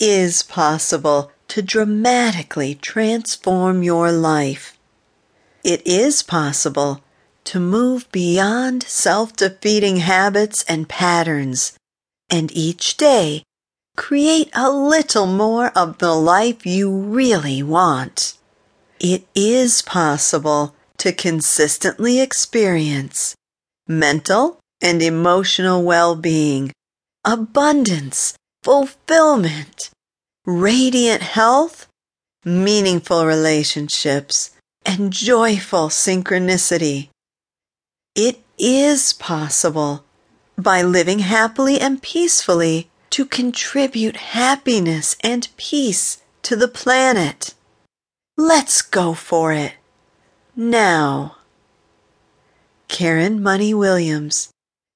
is possible to dramatically transform your life. It is possible to move beyond self defeating habits and patterns, and each day create a little more of the life you really want. It is possible to consistently experience mental and emotional well being, abundance, fulfillment, radiant health, meaningful relationships, and joyful synchronicity. It is possible by living happily and peacefully to contribute happiness and peace to the planet. Let's go for it. Now. Karen Money Williams,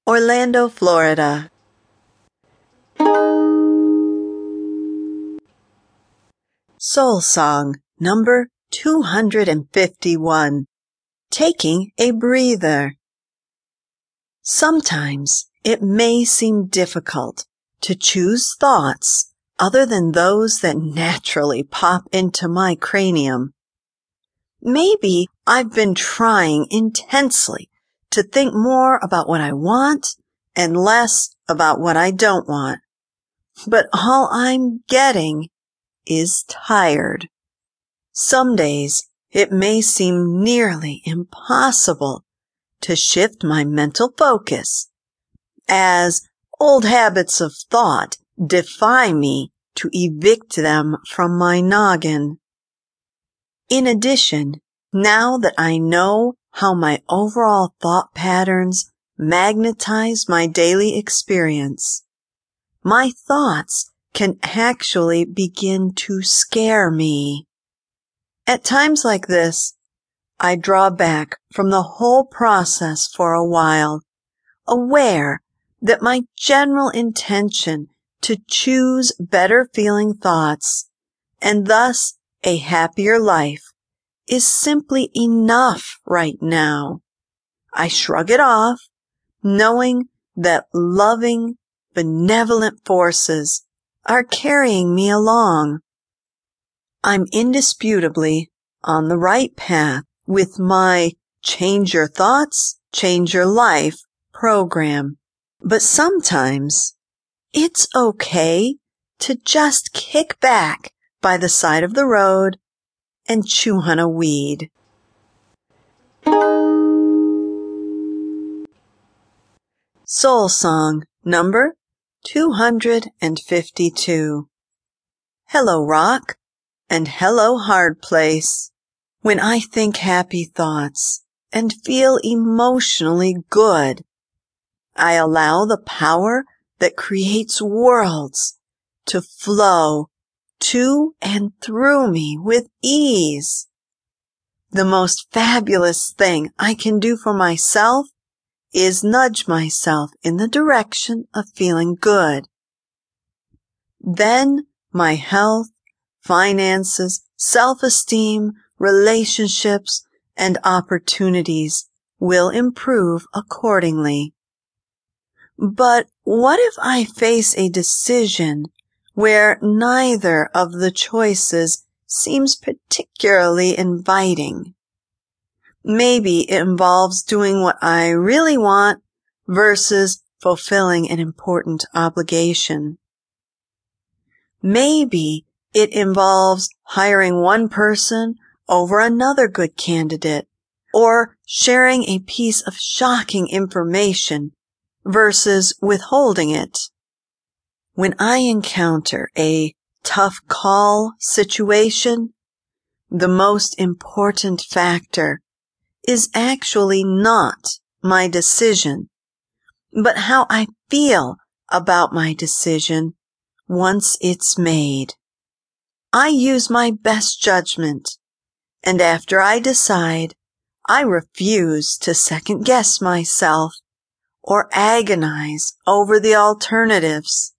Orlando, Florida. Soulsong number 251 Taking a Breather. Sometimes it may seem difficult to choose thoughts other than those that naturally pop into my cranium. Maybe I've been trying intensely to think more about what I want and less about what I don't want. But all I'm getting is tired. Some days it may seem nearly impossible to shift my mental focus as old habits of thought defy me to evict them from my noggin. In addition, now that I know how my overall thought patterns magnetize my daily experience, my thoughts can actually begin to scare me. At times like this, I draw back from the whole process for a while, aware that my general intention to choose better feeling thoughts and thus a happier life is simply enough right now. I shrug it off, knowing that loving, benevolent forces are carrying me along. I'm indisputably on the right path with my Change Your Thoughts, Change Your Life program. But sometimes it's okay to just kick back by the side of the road and chew on a weed. Soulsong number 252. Hello, rock, and hello, hard place. When I think happy thoughts and feel emotionally good, I allow the power that creates worlds to flow to and through me with ease. The most fabulous thing I can do for myself is nudge myself in the direction of feeling good. Then my health, finances, self-esteem, relationships, and opportunities will improve accordingly. But what if I face a decision where neither of the choices seems particularly inviting? Maybe it involves doing what I really want versus fulfilling an important obligation. Maybe it involves hiring one person over another good candidate or sharing a piece of shocking information versus withholding it. When I encounter a tough call situation, the most important factor is actually not my decision, but how I feel about my decision once it's made. I use my best judgment, and after I decide, I refuse to second guess myself or agonize over the alternatives.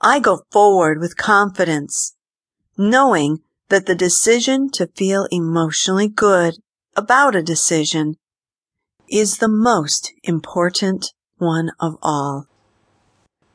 I go forward with confidence, knowing that the decision to feel emotionally good about a decision is the most important one of all.